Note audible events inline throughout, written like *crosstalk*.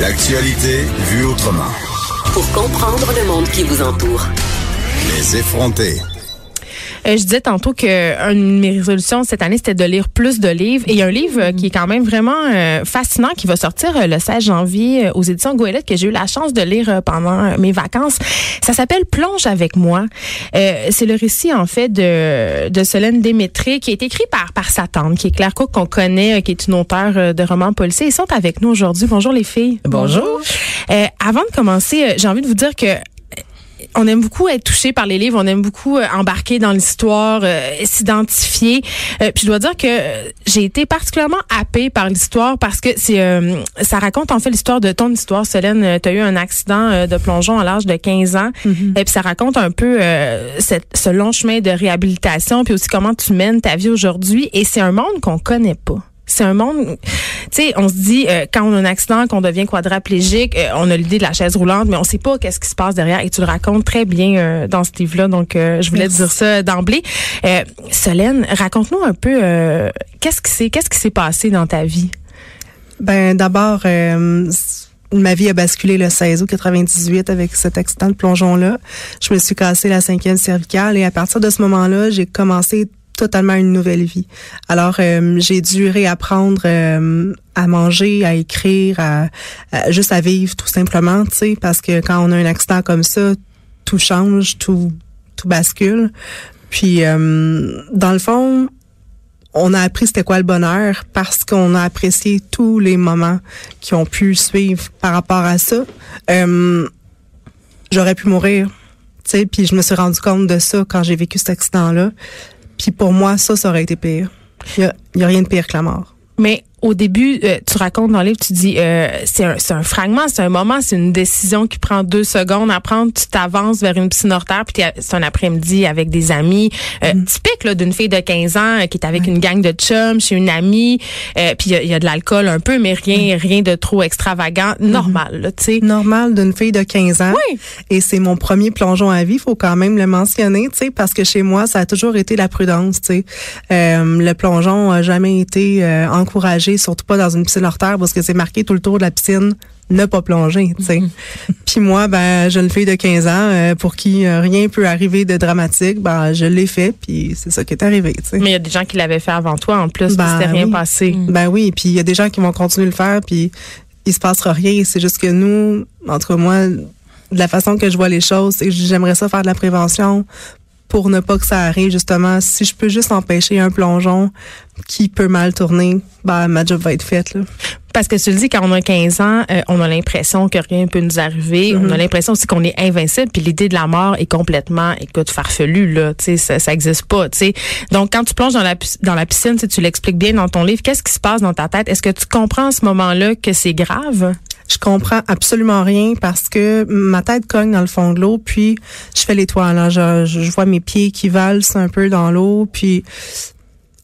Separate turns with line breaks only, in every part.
L'actualité vue autrement.
Pour comprendre le monde qui vous entoure.
Les effronter.
Euh, je disais tantôt que une de mes résolutions cette année, c'était de lire plus de livres. Et il y a un livre euh, qui est quand même vraiment euh, fascinant qui va sortir le 16 janvier aux éditions Goélette que j'ai eu la chance de lire pendant mes vacances. Ça s'appelle Plonge avec moi. c'est le récit en fait de, de Solène Démétré qui est écrit par, par sa tante, qui est Claire Cook qu'on connaît, qui est une auteure de romans policiers. Ils sont avec nous aujourd'hui. Bonjour les filles.
Bonjour.
avant de commencer, j'ai envie de vous dire que on aime beaucoup être touché par les livres, on aime beaucoup euh, embarquer dans l'histoire, euh, s'identifier. Euh, puis je dois dire que j'ai été particulièrement happée par l'histoire parce que c'est ça raconte en fait l'histoire de ton histoire, Solène. Tu as eu un accident de plongeon à l'âge de 15 ans. Mm-hmm. Et puis ça raconte un peu cette, ce long chemin de réhabilitation, puis aussi comment tu mènes ta vie aujourd'hui. Et c'est un monde qu'on connaît pas. C'est un monde, tu sais, on se dit euh, quand on a un accident, qu'on devient quadraplégique, euh, on a l'idée de la chaise roulante, mais on sait pas qu'est-ce qui se passe derrière. Et tu le racontes très bien euh, dans ce livre-là, donc je voulais te dire ça d'emblée. Solène, raconte-nous un peu qu'est-ce qui s'est qu'est-ce qui s'est passé dans ta vie?
Ben d'abord. Ma vie a basculé le 16 août 98 avec cet accident de plongeon-là. Je me suis cassé la cinquième cervicale et à partir de ce moment-là, j'ai commencé totalement une nouvelle vie. Alors, euh, j'ai dû réapprendre euh, à manger, à écrire, à, juste à vivre tout simplement, tu sais, parce que quand on a un accident comme ça, tout change, tout tout bascule. Puis, euh, dans le fond, on a appris c'était quoi le bonheur parce qu'on a apprécié tous les moments qui ont pu suivre par rapport à ça. J'aurais pu mourir, tu sais, puis je me suis rendu compte de ça quand j'ai vécu cet accident-là. Puis pour moi, ça, ça aurait été pire. Il y a, a rien de pire que la mort.
Mais au début, euh, tu racontes dans le livre, tu dis euh, c'est un, un, fragment, c'est un moment, c'est une décision qui prend deux secondes à prendre. Tu t'avances vers une piscine hors terre, puis c'est un après-midi avec des amis. Euh, mm. Typique là d'une fille de 15 ans qui est avec une gang de chums chez une amie. puis il y, a de l'alcool un peu, mais rien mm. rien de trop extravagant. Mm-hmm. Normal, tu sais.
Normal d'une fille de 15 ans. Oui. Et c'est mon premier plongeon à vie, faut quand même le mentionner, tu sais, parce que chez moi, ça a toujours été la prudence, tu sais. le plongeon a jamais été encouragé surtout pas dans une piscine hors terre parce que c'est marqué tout le tour de la piscine ne pas plonger, tu sais. Puis moi, ben, jeune fille de 15 ans, euh, pour qui euh, rien peut arriver de dramatique, ben, je l'ai fait, puis c'est ça qui est arrivé, tu sais.
Mais il y a des gens qui l'avaient fait avant toi, en plus, ben, c'était rien passé.
Ben oui, puis il y a des gens qui vont continuer de le faire, puis il se passera rien. C'est juste que nous, entre moi, de la façon que je vois les choses, c'est que j'aimerais ça faire de la prévention pour ne pas que ça arrive, justement. Si je peux juste empêcher un plongeon qui peut mal tourner, bah ma job va être faite. Là.
Parce que tu le dis, quand on a 15 ans, euh, on a l'impression que rien peut nous arriver. On a mm-hmm. l'impression aussi qu'on est invincible. Puis l'idée de la mort est complètement, écoute, farfelue, là. Tu sais, ça, ça existe pas, tu sais. Donc, quand tu plonges dans la, dans la piscine, tu l'expliques bien dans ton livre, qu'est-ce qui se passe dans ta tête? Est-ce que tu comprends à ce moment-là que c'est grave?
Je comprends absolument rien parce que ma tête cogne dans le fond de l'eau, puis je fais l'étoile. Hein. Je, je, vois mes pieds qui valsent un peu dans l'eau, puis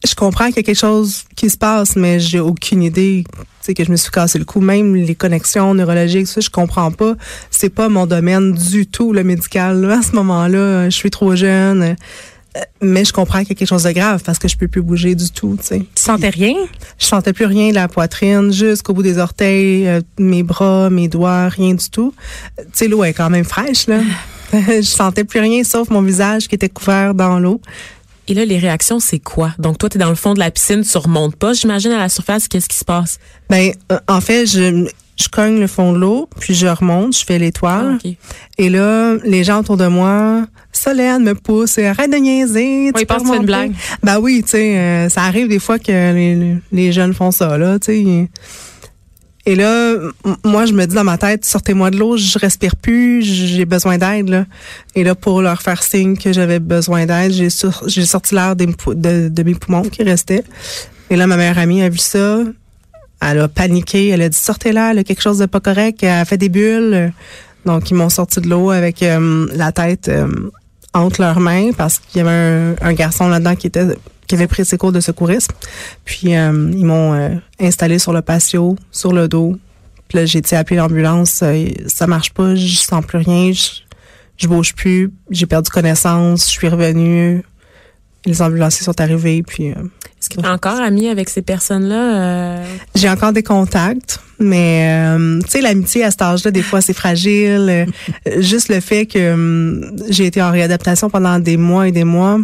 je comprends qu'il y a quelque chose qui se passe, mais j'ai aucune idée. Tu que je me suis cassé le cou. Même les connexions neurologiques, ça, je comprends pas. C'est pas mon domaine du tout, le médical. À ce moment-là, je suis trop jeune. Euh, mais je comprends qu'il y a quelque chose de grave parce que je peux plus bouger du tout. Tu, sais.
tu sentais rien?
Je sentais plus rien de la poitrine, jusqu'au bout des orteils, euh, mes bras, mes doigts, rien du tout. Tu sais, l'eau est quand même fraîche, là. *laughs* je sentais plus rien sauf mon visage qui était couvert dans l'eau.
Et là, les réactions, c'est quoi? Donc, toi, tu es dans le fond de la piscine, tu remontes pas, j'imagine, à la surface, qu'est-ce qui se passe?
Ben, euh, en fait, je, je cogne le fond de l'eau, puis je remonte, je fais l'étoile. Ah, et là, les gens autour de moi, Solène me pousse, arrête de niaiser.
Oui, tu une blague.
Ben oui, tu sais, euh, ça arrive des fois que les, les jeunes font ça, là, tu sais. Et là, moi, je me dis dans ma tête, sortez-moi de l'eau, je respire plus, j'ai besoin d'aide. Et là, pour leur faire signe que j'avais besoin d'aide, j'ai, j'ai sorti l'air de, de, mes poumons qui restaient. Et là, ma meilleure amie a vu ça. elle a paniqué, elle a dit sortez là, elle a quelque chose de pas correct, elle a fait des bulles. Donc ils m'ont sorti de l'eau avec euh, la tête euh, entre leurs mains parce qu'il y avait un, garçon là-dedans qui était qui avait pris ses cours de secourisme. Puis euh, ils m'ont euh, installé sur le patio, sur le dos. Puis là j'ai été appeler l'ambulance, euh, ça marche pas, je sens plus rien, je, je bouge plus, j'ai perdu connaissance, je suis revenue. Les ambulanciers sont arrivés puis euh,
Est-ce que tu es encore amie avec ces personnes-là? euh?
J'ai encore des contacts, mais euh, tu sais, l'amitié à cet âge-là, des fois, c'est fragile. Euh, juste le fait que euh, j'ai été en réadaptation pendant des mois et des mois,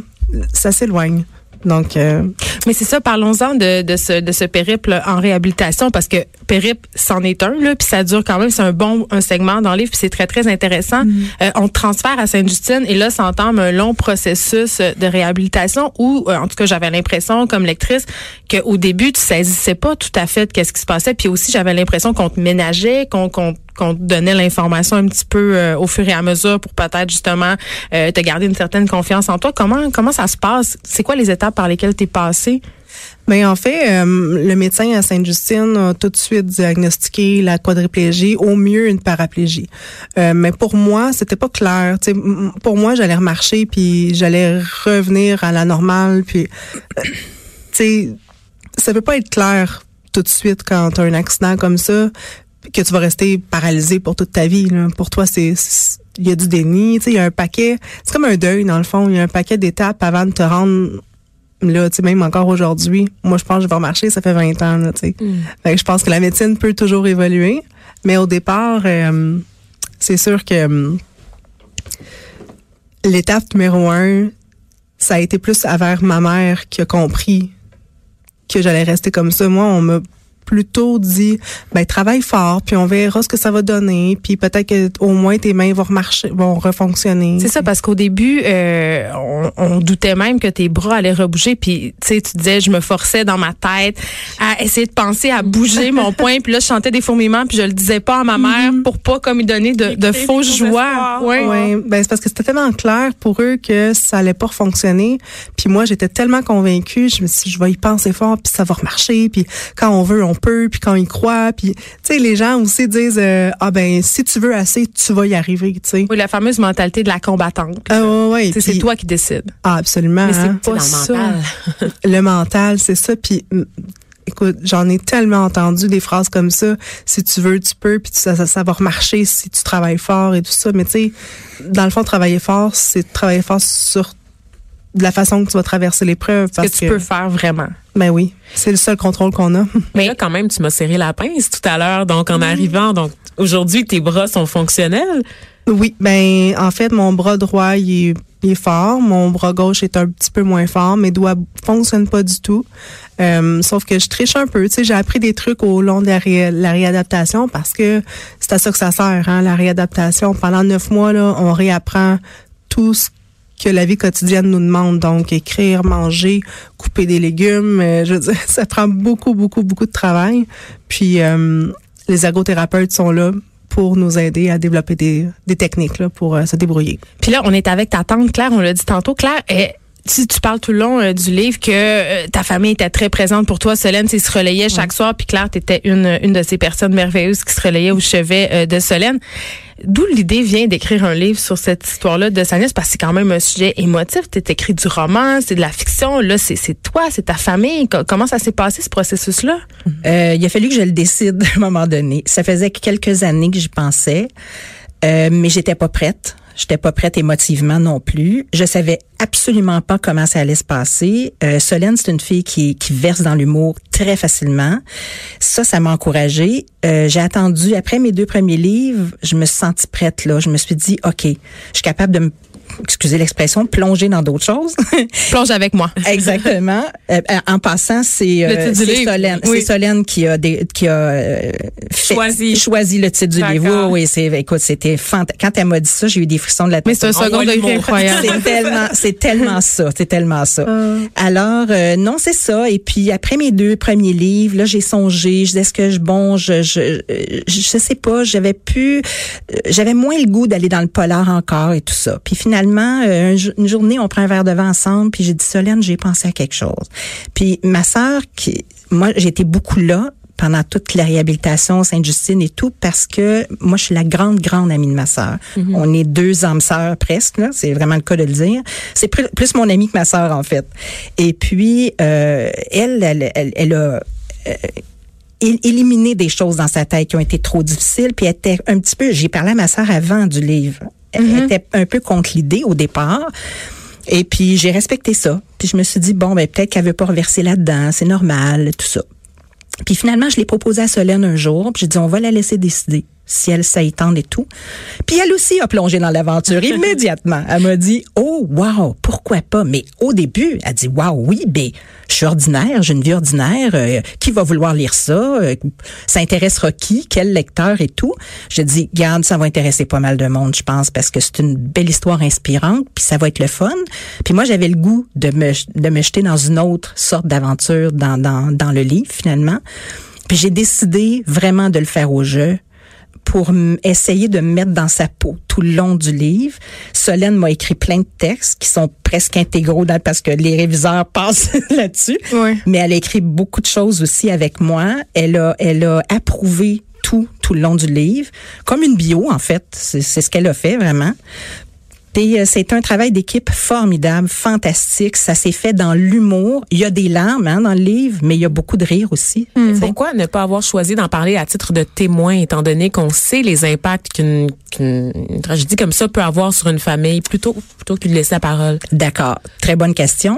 ça s'éloigne. Donc, euh,
Mais c'est ça, parlons-en de, de, ce, de ce périple en réhabilitation parce que périple, c'en est un, là, puis ça dure quand même, c'est un bon un segment dans le livre, puis c'est très, très intéressant. Euh, on te transfère à Sainte-Justine et là, s'entame un long processus de réhabilitation où, euh, en tout cas, j'avais l'impression, comme lectrice, qu'au début, tu saisissais pas tout à fait de qu'est-ce qui se passait, puis aussi, j'avais l'impression qu'on te ménageait, qu'on qu'on qu'on te donnait l'information un petit peu euh, au fur et à mesure pour peut-être justement euh, te garder une certaine confiance en toi. Comment comment ça se passe? C'est quoi les étapes par lesquelles tu es passé?
Mais en fait, euh, le médecin à Sainte-Justine a tout de suite diagnostiqué la quadriplégie, au mieux une paraplégie. Euh, mais pour moi, c'était pas clair. Tu sais, m- pour moi, j'allais remarcher puis j'allais revenir à la normale. Puis, tu ça peut pas être clair tout de suite quand tu as un accident comme ça que tu vas rester paralysé pour toute ta vie. Là. Pour toi, c'est- il y a du déni, tu sais, il y a un paquet. C'est comme un deuil dans le fond. Il y a un paquet d'étapes avant de te rendre là, tu sais, même encore aujourd'hui. Moi, je pense que je vais remarcher, ça fait 20 ans, là, tu sais. Fait que je pense que la médecine peut toujours évoluer, mais au départ, euh, c'est sûr que euh, l'étape numéro un, ça a été plus envers ma mère qui a compris que j'allais rester comme ça. Moi, on m'a plutôt dit ben travaille fort puis on verra ce que ça va donner puis peut-être que au moins tes mains vont remarcher vont refonctionner.
C'est ça, parce qu'au début, euh, on, on doutait même que tes bras allaient rebouger. Puis, tu sais, tu disais, je me forçais dans ma tête à essayer de penser à bouger mon *laughs* poing. Puis là, je chantais des fourmillements, puis je le disais pas à ma mère pour pas comme lui donner de, de
créer
faux
des faux
joie.
espoirs.
Ouais.
Ouais, ben c'est parce que c'était tellement clair pour eux que ça allait pas fonctionner. Puis moi, j'étais tellement convaincue, je me suis dit, je vais y penser fort, puis ça va remarcher, puis quand on veut, on peut, puis quand on y croit, puis tu sais les gens aussi disent euh, ah ben si tu veux assez, tu vas y arriver, tu sais.
Oui, la fameuse mentalité de la combattante.
Ah ouais, ouais,
c'est toi qui décides.
Ah absolument.
Mais c'est
hein.
pas ça.
mental. *laughs*
le mental, c'est ça. Puis, écoute, j'en ai tellement entendu des phrases comme ça. Si tu veux, tu peux, puis ça, ça, ça va remarcher si tu travailles fort et tout ça. Mais tu sais, dans le fond, travailler fort, c'est travailler fort sur de la façon que tu vas traverser l'épreuve.
Ce
Parce
que tu peux faire vraiment.
Ben oui, c'est le seul contrôle qu'on a. *laughs*
Mais là, quand même, tu m'as serré la pince tout à l'heure. Donc, en arrivant, donc aujourd'hui, tes bras sont fonctionnels.
Oui, ben en fait, mon bras droit, il est, il est fort. Mon bras gauche est un petit peu moins fort. Mes doigts fonctionnent pas du tout. Euh, sauf que je triche un peu. Tu sais, j'ai appris des trucs au long de la, ré- la réadaptation parce que c'est à ça que ça sert, hein, la réadaptation. Pendant neuf mois, là, on réapprend tout ce que la vie quotidienne nous demande. Donc, écrire, manger, couper des légumes. euh, je veux dire, *laughs* ça prend beaucoup, beaucoup, beaucoup de travail. Puis, euh, les ergothérapeutes sont là pour nous aider à développer des, des techniques là, pour euh, se débrouiller.
Puis là, on est avec ta tante Claire, on l'a dit tantôt. Claire, tu, tu parles tout le long euh, du livre que euh, ta famille était très présente pour toi. Solène, tu se relayait chaque soir. Puis Claire, tu étais une, une de ces personnes merveilleuses qui se relayait au chevet euh, de Solène. D'où l'idée vient d'écrire un livre sur cette histoire-là de Sagnès, parce que c'est quand même un sujet émotif. Tu écrit du roman, c'est de la fiction. Là, c'est toi, c'est ta famille. Co- Comment ça s'est passé, ce processus-là?
Euh, il a fallu que je le décide *laughs* à un moment donné. Ça faisait quelques années que j'y pensais, euh, mais j'étais pas prête. J'étais pas prête émotivement non plus. Je savais absolument pas comment ça allait se passer. Euh, Solène, c'est une fille qui, qui verse dans l'humour très facilement. Ça, ça m'a encouragée. Euh, j'ai attendu, après mes deux premiers livres, je me suis sentie prête là. Je me suis dit, OK, je suis capable de me excusez l'expression, plonger dans d'autres choses. *laughs*
Plonge avec moi.
Exactement. Euh, euh, en passant, c'est euh. Solène,
Oui.
c'est Solène qui a des, qui a euh, fait-
Choisi.
choisi le titre du livre. Oui, c'est écoute, c'était fantastique. Quand elle m'a dit ça, j'ai eu des frissons de la tête.
Mais c'est un second degré incroyable.
C'est tellement, c'est tellement ça, c'est tellement ça. Alors euh, non, c'est ça. Et puis après mes deux premiers livres, là, j'ai songé. Je disais est-ce que je bon, je je je, sais pas. J'avais pu, j'avais moins le goût d'aller dans le polar encore et tout ça. Puis finalement, euh, un jo- une journée, on prend un verre de vin ensemble. Puis j'ai dit Solène, j'ai pensé à quelque chose. Puis ma sœur, qui, moi, j'étais beaucoup là pendant toute la réhabilitation Sainte-Justine et tout parce que moi je suis la grande grande amie de ma sœur. On est deux âmes sœurs presque là, c'est vraiment le cas de le dire. C'est plus, mon amie que ma sœur en fait. Et puis euh, elle, elle, elle, elle a euh, é- éliminé des choses dans sa tête qui ont été trop difficiles puis elle était un petit peu j'ai parlé à ma sœur avant du livre. Elle était un peu contre l'idée au départ. Et puis j'ai respecté ça. Puis je me suis dit bon ben peut-être qu'elle veut pas reverser là-dedans, c'est normal, tout ça. Puis finalement, je l'ai proposé à Solène un jour, puis j'ai dit on va la laisser décider si elle tente et tout. Puis elle aussi a plongé dans l'aventure *laughs* immédiatement. Elle m'a dit "Oh wow, pourquoi pas Mais au début, elle dit "Wow, oui, ben je suis ordinaire, j'ai une vie ordinaire, euh, qui va vouloir lire ça? Euh, Ça intéressera qui? Quel lecteur et tout Je dis "Garde, ça va intéresser pas mal de monde, je pense parce que c'est une belle histoire inspirante, puis ça va être le fun." Puis moi, j'avais le goût de me de me jeter dans une autre sorte d'aventure dans dans dans le livre finalement. Puis j'ai décidé vraiment de le faire au jeu pour essayer de me mettre dans sa peau tout le long du livre. Solène m'a écrit plein de textes qui sont presque intégraux dans- parce que les réviseurs *laughs* passent *laughs* là-dessus.
Oui.
Mais elle a écrit beaucoup de choses aussi avec moi. Elle a, elle a approuvé tout, tout le long du livre, comme une bio en fait. C'est ce qu'elle a fait vraiment. Puis euh, c'est un travail d'équipe formidable, fantastique. Ça s'est fait dans l'humour. Il y a des larmes hein, dans le livre, mais il y a beaucoup de rire aussi. Sais.
Pourquoi ne pas avoir choisi d'en parler à titre de témoin, étant donné qu'on sait les impacts qu'une qu'une une tragédie comme ça peut avoir sur une famille, plutôt plutôt que de laisser la parole?
D'accord, très bonne question.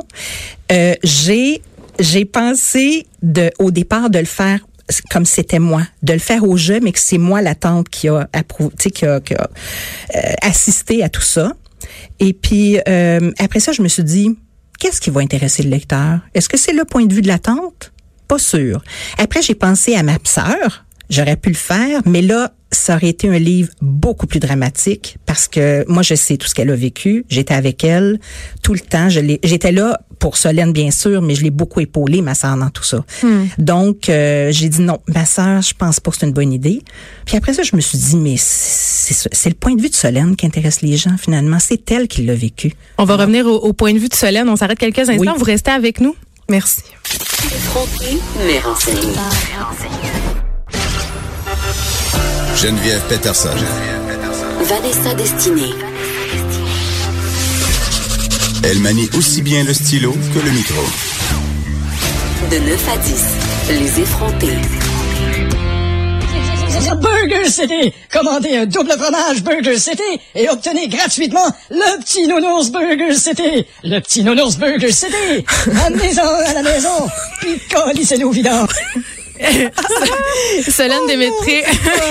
Euh, j'ai j'ai pensé de au départ de le faire comme c'était moi, de le faire au jeu, mais que c'est moi la tante qui a approuvé, qui a, qui a, euh, assisté à tout ça. Et puis euh, après ça, je me suis dit, qu'est-ce qui va intéresser le lecteur? Est-ce que c'est le point de vue de la tante Pas sûr. Après, j'ai pensé à ma sœur. J'aurais pu le faire, mais là, ça aurait été un livre beaucoup plus dramatique parce que moi, je sais tout ce qu'elle a vécu. J'étais avec elle tout le temps. J'étais là pour Solène, bien sûr, mais je l'ai beaucoup épaulée, ma sœur, dans tout ça. Donc, euh, j'ai dit non, ma sœur, je pense pas que c'est une bonne idée. Puis après ça, je me suis dit, mais c'est le point de vue de Solène qui intéresse les gens, finalement. C'est elle qui l'a vécu.
On va revenir au, au point de vue de Solène. On s'arrête quelques instants.
Oui.
Vous restez avec nous.
Merci.
Effronté, mais renseigné.
Geneviève Peterson.
Vanessa Destinée.
Elle manie aussi bien le stylo que le micro.
De 9 à 10, les effrontés.
Burger City! Commandez un double fromage Burger City et obtenez gratuitement le petit nounours Burger City! Le petit nounours Burger City! *laughs* Amenez-en à la maison! Puis collissez-le au vidange! *laughs*
Solène Démétré.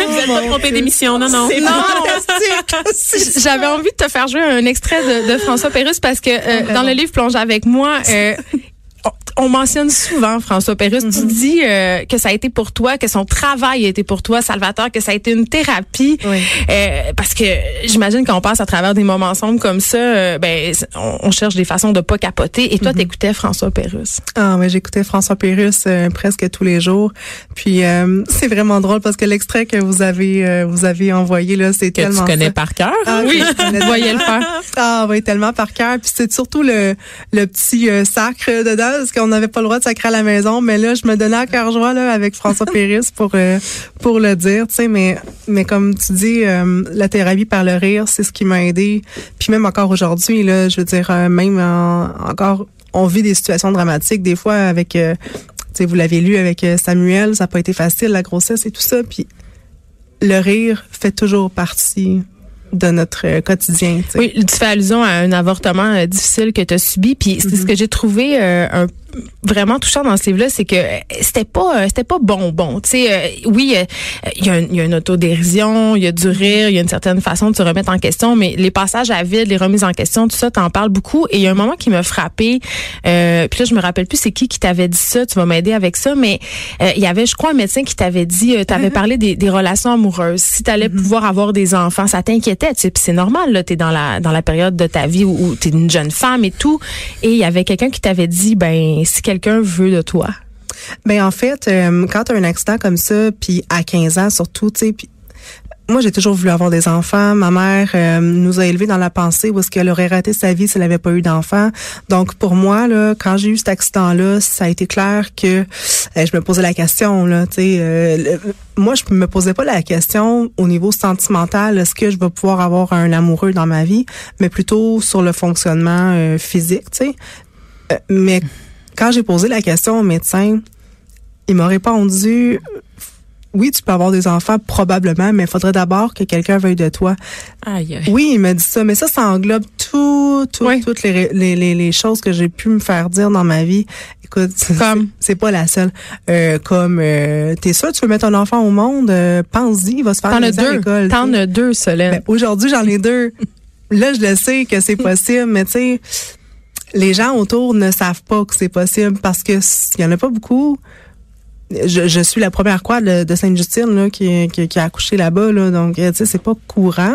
Vous êtes pas trompé d'émission, non, non.
Non, *laughs* j'avais envie de te faire jouer un extrait de, de François Pérusse parce que euh, dans le livre Plonge avec moi, euh, *laughs* on- on mentionne souvent François Pérusse. Tu dis euh, que ça a été pour toi, que son travail a été pour toi, Salvatore, que ça a été une thérapie.
Oui.
Euh, parce que j'imagine qu'on passe à travers des moments sombres comme ça, euh, ben on, on cherche des façons de pas capoter. Et toi, t'écoutais François Pérusse.
Ah ouais, j'écoutais François Pérusse euh, presque tous les jours. Puis euh, c'est vraiment drôle parce que l'extrait que vous avez euh, vous avez envoyé là, c'est
Que
tellement
tu connais
ça.
par cœur?
Ah,
Oui,
je *laughs*
voyez le faire.
Ah oui, tellement par cœur. Puis c'est surtout le, le petit euh, sacre dedans, parce qu'on n'avait pas le droit de sacrer à la maison. Mais là, je me donnais à cœur joie là, avec François *laughs* Péris pour euh, pour le dire. Tu sais, mais mais comme tu dis, euh, la thérapie par le rire, c'est ce qui m'a aidé. Puis même encore aujourd'hui, là, je veux dire, euh, même en- encore, on vit des situations dramatiques des fois avec. euh, tu sais, vous l'avez lu avec Samuel, ça n'a pas été facile, la grossesse et tout ça. Puis le rire fait toujours partie de notre euh, quotidien.
Oui, tu fais allusion à un avortement euh, difficile que tu as subi, puis c'est ce que j'ai trouvé euh, un vraiment touchant dans ce livre-là, c'est que euh, c'était pas euh, c'était pas bonbon. Tu sais, euh, oui, euh, il y, a un- il y a une autodérision, il y a du rire, il y a une certaine façon de se remettre en question, mais les passages à vide, les remises en question, tout ça, t'en parles beaucoup. Et il y a un moment qui m'a frappé. Euh, puis là, je me rappelle plus c'est qui qui t'avait dit ça. Tu vas m'aider avec ça, mais il y avait, je crois, un médecin qui t'avait dit, euh, t'avais parlé des, des relations amoureuses. Si t'allais pouvoir avoir des enfants, ça t'inquiétait. Tu sais, c'est normal. Là, t'es dans la dans la période de ta vie où, où t'es une jeune femme et tout. Et il y avait quelqu'un qui t'avait dit, ben si quelqu'un veut de toi?
Ben en fait, euh, quand tu as un accident comme ça, puis à 15 ans surtout, tu sais, moi, j'ai toujours voulu avoir des enfants. Ma mère euh, nous a élevés dans la pensée où est-ce qu'elle aurait raté sa vie si elle n'avait pas eu d'enfants. Donc, pour moi, là, quand j'ai eu cet accident-là, ça a été clair que euh, je me posais la question. Là, euh, moi, je me posais pas la question au niveau sentimental, est-ce que je vais pouvoir avoir un amoureux dans ma vie, mais plutôt sur le fonctionnement physique, sais. Mais quand j'ai posé la question au médecin, il m'a répondu oui, tu peux avoir des enfants probablement, mais il faudrait d'abord que quelqu'un veuille de toi.
Aïe, aïe.
Oui, il m'a dit ça, mais ça, ça englobe tout, tout-
Oui.
toutes les, ré- les, les, les choses que j'ai pu me faire dire dans ma vie. Écoute, c'est-
Comme?
c'est pas la seule. Euh, comme, euh, t'es sûr, tu veux mettre un enfant au monde, euh, pense-y, il va se faire
T'en as deux.
l'école,
T'en as deux, Solène.
Ben, Aujourd'hui, j'en ai deux. Là, je le sais que c'est *laughs* possible, mais tu sais, les gens autour ne savent pas que c'est possible parce que il y en a pas beaucoup. Je, suis la première quad de, Sainte-Justine qui, qui a accouché là-bas, là, donc euh, tu sais, c'est pas courant.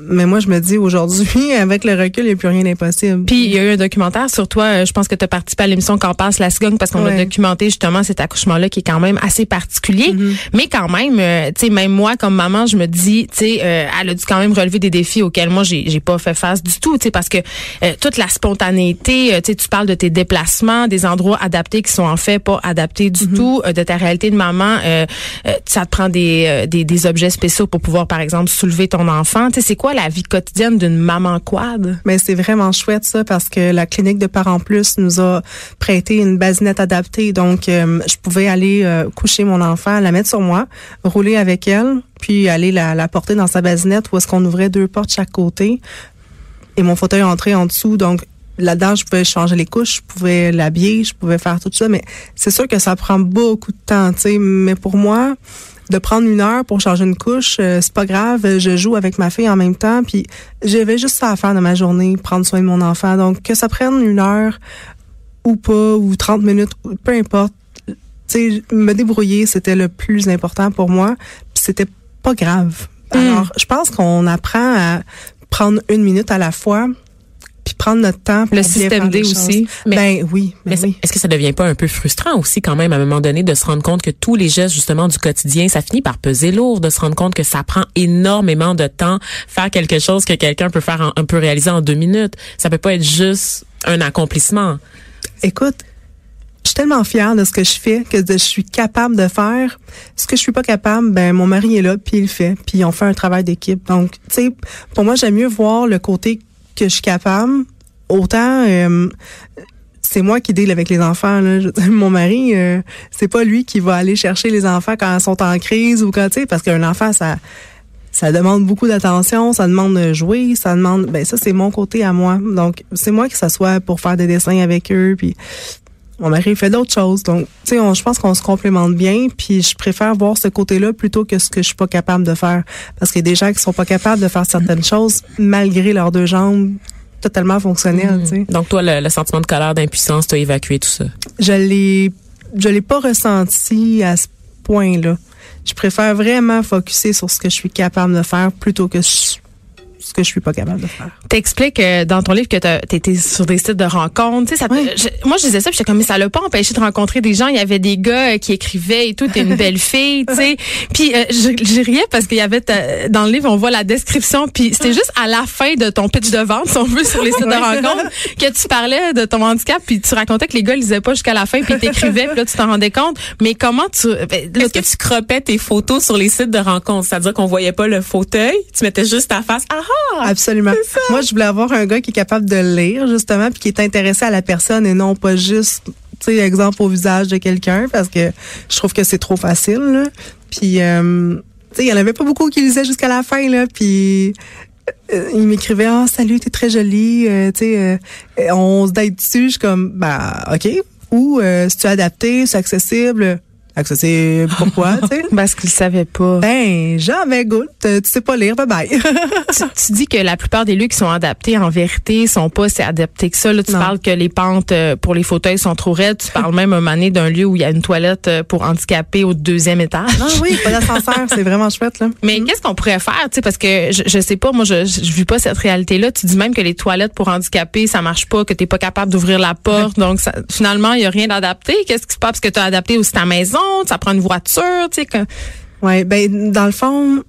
Mais moi, je me dis aujourd'hui, *laughs* avec le recul, il n'y a plus rien d'impossible.
Puis il y a eu un documentaire sur toi. euh, Je pense que tu as participé à l'émission Quand passe la cigogne parce qu'on a
Ouais.
documenté justement cet accouchement-là qui est quand même assez particulier.
Mm-hmm.
Mais quand même, euh, tu sais, même moi comme maman, je me dis, tu sais, euh, elle a dû quand même relever des défis auxquels moi j'ai pas fait face du tout. Tu sais, parce que euh, toute la spontanéité, tu sais, tu parles de tes déplacements, des endroits adaptés qui sont en fait pas adaptés du
Mm-hmm.
tout, de ta réalité de maman. ça te prend des, des des objets spéciaux pour pouvoir par exemple soulever ton enfant. Tu sais, c'est quoi la vie quotidienne d'une maman quad?
Mais c'est vraiment chouette ça parce que la clinique de Parents Plus nous a prêté une basinette adaptée. Donc, euh, je pouvais aller euh, coucher mon enfant, la mettre sur moi, rouler avec elle, puis aller la, porter dans sa basinette où est-ce qu'on ouvrait deux portes chaque côté et mon fauteuil entrait en dessous. Donc, là-dedans, je pouvais changer les couches, je pouvais l'habiller, je pouvais faire tout ça. Mais c'est sûr que ça prend beaucoup de temps, tu sais. Mais pour moi, de prendre une heure pour changer une couche, euh, c'est pas grave. Je joue avec ma fille en même temps, puis j'avais juste ça à faire dans ma journée, prendre soin de mon enfant. Donc que ça prenne une heure ou pas, ou 30 minutes, peu importe. Tu sais, me débrouiller, c'était le plus important pour moi. Puis c'était pas grave. Alors, je pense qu'on apprend à prendre une minute à la fois, puis prendre notre temps pour
Le système
faire
D aussi.
choses.
Mais-
ben oui, ben
Mais
oui.
est-ce que ça devient pas un peu frustrant aussi quand même à un moment donné de se rendre compte que tous les gestes justement du quotidien, ça finit par peser lourd, de se rendre compte que ça prend énormément de temps faire quelque chose que quelqu'un peut faire un peu réaliser en deux minutes. Ça peut pas être juste un accomplissement.
Écoute, je suis tellement fière de ce que je fais que de- je suis capable de faire. Ce que je suis pas capable, ben mon mari est là puis il le fait, puis on fait un travail d'équipe. Donc, tu sais, pour moi, j'aime mieux voir le côté que je suis capable. Autant euh, c'est moi qui deal avec les enfants. Mon mari, euh, c'est pas lui qui va aller chercher les enfants quand ils sont en crise ou quand tu sais, parce qu'un enfant, ça ça demande beaucoup d'attention, ça demande de jouer, ça demande ben ça c'est mon côté à moi. Donc c'est moi qui s'assoit pour faire des dessins avec eux puis mon mari fait d'autres choses. Donc tu sais je pense qu'on se complémente bien puis je préfère voir ce côté-là plutôt que ce que je suis pas capable de faire parce qu'il y a des gens qui sont pas capables de faire certaines choses malgré leurs deux jambes totalement fonctionnelles, tu sais.
Donc toi, le, le sentiment de colère, d'impuissance, t'as évacué tout ça?
Je l'ai je l'ai pas ressenti à ce point-là. Je préfère vraiment focuser sur ce que je suis capable de faire plutôt que je- ce que je suis pas capable de faire.
T'expliques euh, dans ton livre que t'as été sur des sites de rencontres. Tu sais, ça
Ouais.
je- moi, je disais ça, puis j'étais comme, mais ça l'a pas empêché de rencontrer des gens. Il y avait des gars euh, qui écrivaient et tout. T'es une belle fille, tu sais. Puis euh, riais parce qu'il y avait ta- dans le livre, on voit la description. Puis c'était juste à la fin de ton pitch de vente, si on veut, sur les sites de rencontres, que tu parlais de ton handicap. Puis tu racontais que les gars lisaient pas jusqu'à la fin, puis ils t'écrivaient. Puis là, tu t'en rendais compte. Mais comment tu... ben, là,
Est-ce que tu croppais tes photos sur les sites de rencontres? C'est-à-dire qu'on voyait pas le fauteuil, tu mettais juste ta face. Ah ah!
Absolument. Moi, je voulais avoir un gars qui est capable de lire, justement, puis qui est intéressé à la personne et non pas juste, tu sais, exemple au visage de quelqu'un, parce que je trouve que c'est trop facile, là. Puis, euh, tu sais, il y en avait pas beaucoup qui lisaient jusqu'à la fin, là, puis... euh, il m'écrivait ah salut t'es très jolie euh, tu sais euh, on se date dessus je suis comme bah ok ou euh, si tu adapté c'est accessible accessible pourquoi *laughs* tu sais?
Parce qu'ils savaient pas.
ben jamais goût tu sais pas lire bye bye *laughs*
tu, tu dis que la plupart des lieux qui sont adaptés, en vérité, sont pas si adaptés que ça. Là, tu
Non.
parles que les pentes euh, pour les fauteuils sont trop raides. Tu parles même un donné d'un lieu où il y a une toilette euh, pour handicapés au deuxième étage.
ah oui pas d'ascenseur c'est vraiment chouette là
Mais qu'est-ce qu'on pourrait faire, tu sais, parce que je, je sais pas, moi, je, je, vis pas cette réalité-là. Tu dis même que les toilettes pour handicapés, ça marche pas, que t'es pas capable d'ouvrir la porte. Donc, ça, finalement, il y a rien d'adapté. Qu'est-ce qui se passe? Parce que tu as adapté aussi ta maison, ça prend une voiture, tu sais. que-
Ouais, ben dans le fond,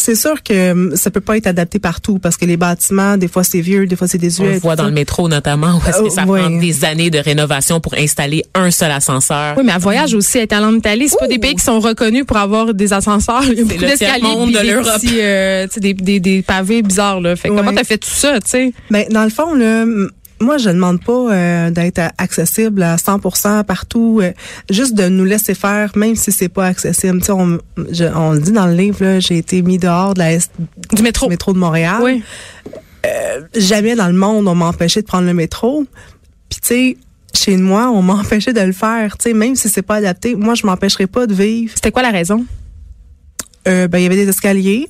C'est sûr que hum, ça peut pas être adapté partout parce que les bâtiments, des fois c'est vieux, des fois c'est
On
désuet.
le voit dans
ça.
le métro notamment, où est-ce que
Euh,
ça
ouais.
prend des années de rénovation pour installer un seul ascenseur.
Oui, mais à voyage aussi, être en Italie, c'est pas des pays qui sont reconnus pour avoir des ascenseurs. Il y a beaucoup d'escaliers
de
des
l'Europe.
euh, des, des, des pavés bizarres. Là. Fait
Ouais.
comment t'as fait tout ça, tu sais?
Ben, dans le fond, là, m- moi, je demande pas euh, d'être accessible à 100% partout, euh, juste de nous laisser faire, même si c'est pas accessible. On, je- on le dit dans le livre, là, j'ai été mis dehors de la S-
Du métro.
du métro de Montréal.
Oui.
Jamais dans le monde on m'a empêché de prendre le métro. Puis tu sais, chez moi, on *laughs* m'a empêché de le faire. Tu sais, même si c'est pas adapté, moi, je m'empêcherai pas de vivre.
C'était quoi la raison?
Euh, ben, il y avait des escaliers.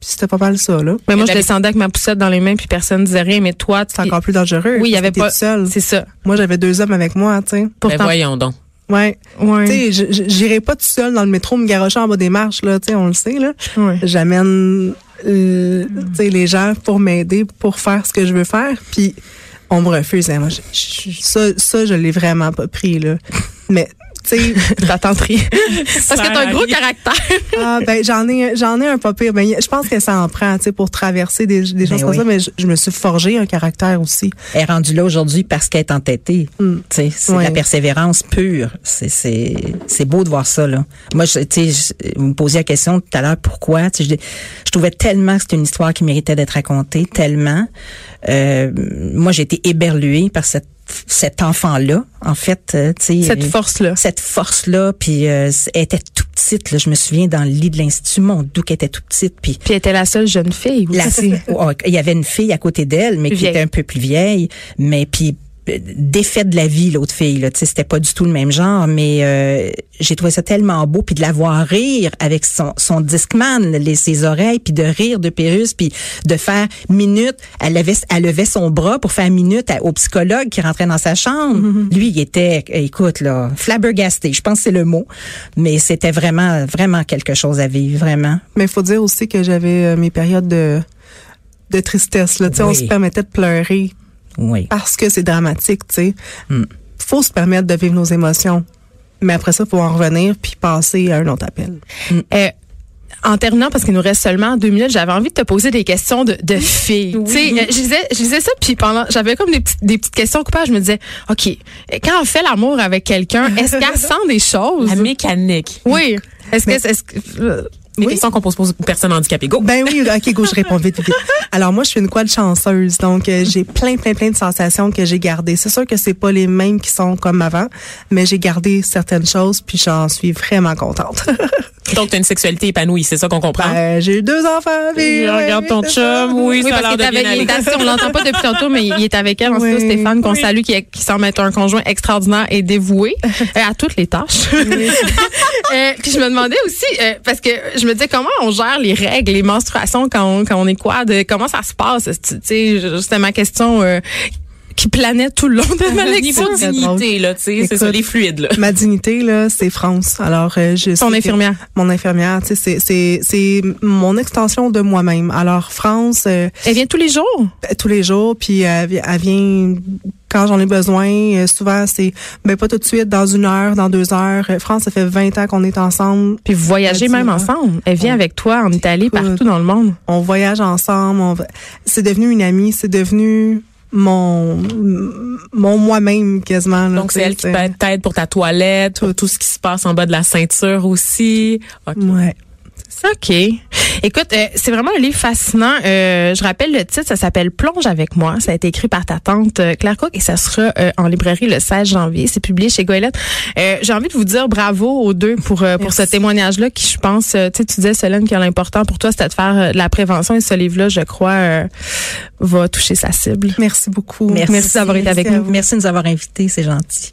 Puis c'était pas mal ça, là.
Mais moi, je descendais avec ma poussette dans les mains, puis personne disait rien. Mais toi, tu
C'est encore plus dangereux.
Oui, il y avait pas.
seul.
C'est ça.
Moi, j'avais deux hommes avec moi, tu sais.
Ben
Pourtant,
voyons donc.
Ouais.
ouais.
Tu sais, j'irai pas tout seul dans le métro me garocher en bas des marches, là, tu sais, on le sait, là.
Ouais.
J'amène, euh, tu sais, les gens pour m'aider, pour faire ce que je veux faire, puis on me refuse. hein. Moi, je- je- ça, ça, je l'ai vraiment pas pris, là. Mais, tu sais,
Ta tenterie. *laughs* Parce que t'as un gros caractère.
ah, ben, j'en ai, j'en ai un pas pire. Ben, je pense que ça en prend, tu sais, pour traverser des, des choses
Ben
comme
oui.
ça, mais je, je me suis forgé un caractère aussi.
Elle est rendue là aujourd'hui parce qu'elle est entêtée. Tu sais, C'est la persévérance pure. C'est- C'est c'est beau de voir ça. Là. Moi, tu sais, vous me posiez la question tout à l'heure, pourquoi? Tu sais, Je, je trouvais tellement que c'était une histoire qui méritait d'être racontée, tellement. Euh, moi, j'ai été éberluée par cette, cet enfant-là, en fait. euh,
Cette
euh,
force-là.
cette force-là, puis euh, elle était toute petite. Là, je me souviens dans le lit de l'institut, mon doux était toute petite, puis
Puis elle était la seule jeune fille.
la
aussi. *laughs*
Oh, il y avait une fille à côté d'elle, mais qui
vieille.
était un peu plus vieille, mais puis défaite de la vie l'autre fille là, tu sais c'était pas du tout le même genre mais euh, j'ai trouvé ça tellement beau. Puis de la voir rire avec son son discman les ses oreilles puis de rire de Pérus puis de faire minute elle avait elle levait son bras pour faire minute à- au psychologue qui rentrait dans sa chambre. Lui il était écoute là flabbergasté. Je pense que c'est le mot. Mais c'était vraiment vraiment quelque chose à vivre vraiment.
Mais il faut dire aussi que j'avais euh, mes périodes de, de tristesse, là. Tu sais, on
Oui.
se permettait de pleurer
oui
parce que c'est dramatique, tu sais.
Hmm.
Faut se permettre de vivre nos émotions. Mais après ça, faut en revenir puis passer à un autre appel.
Euh, en terminant, parce qu'il nous reste seulement deux minutes, j'avais envie de te poser des questions de, de filles. Tu sais, euh, je disais, je disais ça, puis pendant, j'avais comme des petites, des petites questions coupables. Je me disais, OK, quand on fait l'amour avec quelqu'un, est-ce *laughs* qu'elle sent des choses?
La mécanique.
Oui. Est-ce que, est-ce que,
Des
Oui.
questions qu'on pose aux personnes handicapées. Go!
Ben oui, ok, go, je réponds vite, vite, vite. *laughs* Alors moi, je suis une quad chanceuse, donc euh, j'ai plein, plein, plein de sensations que j'ai gardées. C'est sûr que c'est pas les mêmes qui sont comme avant, mais j'ai gardé certaines choses, puis j'en suis vraiment contente. *laughs*
Donc, tu as une sexualité épanouie, c'est ça qu'on comprend?
Ben, j'ai eu deux enfants. puis,
Je regarde ton chum, oui,
Oui,
ça a
parce
l'air de
est
bien
avec,
aller. *laughs*
on l'entend pas depuis tantôt, mais il est avec elle. En
Oui.
Stéphane, qu'on
Oui.
salue, qui, qui semble être un conjoint extraordinaire et dévoué euh, à toutes les tâches. *laughs* Euh, puis je me demandais aussi, euh, parce que je me disais, comment on gère les règles, les menstruations quand on, quand on est quad? Comment ça se passe? Tu sais, c'était ma question euh, qui planait tout le long de ma lecture.
Niveau dignité, là, tu sais, c'est ça, les fluides, là.
Ma dignité, là, c'est France. Alors, euh, je
Ton infirmière.
Mon infirmière, tu sais, c'est- c'est c'est mon extension de moi-même. Alors, France, euh,
Elle vient tous les jours?
tous les jours, puis elle, vi- elle vient quand j'en ai besoin. Euh, souvent, c'est ben pas tout de suite, dans une heure, dans deux heures. Euh, France, ça fait 20 ans qu'on est ensemble.
Puis vous voyagez même ensemble. Elle vient avec toi en Italie,
Écoute.
partout dans le monde.
On voyage ensemble. on va- C'est devenu une amie. C'est devenu mon mon moi-même quasiment. là,
Donc, c'est elle qui peut t'aide pour ta toilette, tout ce qui se passe en bas de la ceinture aussi.
Ouais.
OK. Écoute, euh, c'est vraiment un livre fascinant. Euh, je rappelle le titre, ça s'appelle Plonge avec moi. Ça a été écrit par ta tante euh, Claire Cook et ça sera euh, en librairie le 16 janvier. C'est publié chez Goélette. Euh, J'ai envie de vous dire bravo aux deux pour euh, pour ce
Merci.
témoignage-là qui, je pense, tu sais, tu disais, Solène, que l'important pour toi, c'était de faire de la prévention et ce livre-là, je crois, euh, va toucher sa cible.
Merci beaucoup.
Merci d'avoir été avec nous.
Merci de nous avoir invités, c'est gentil.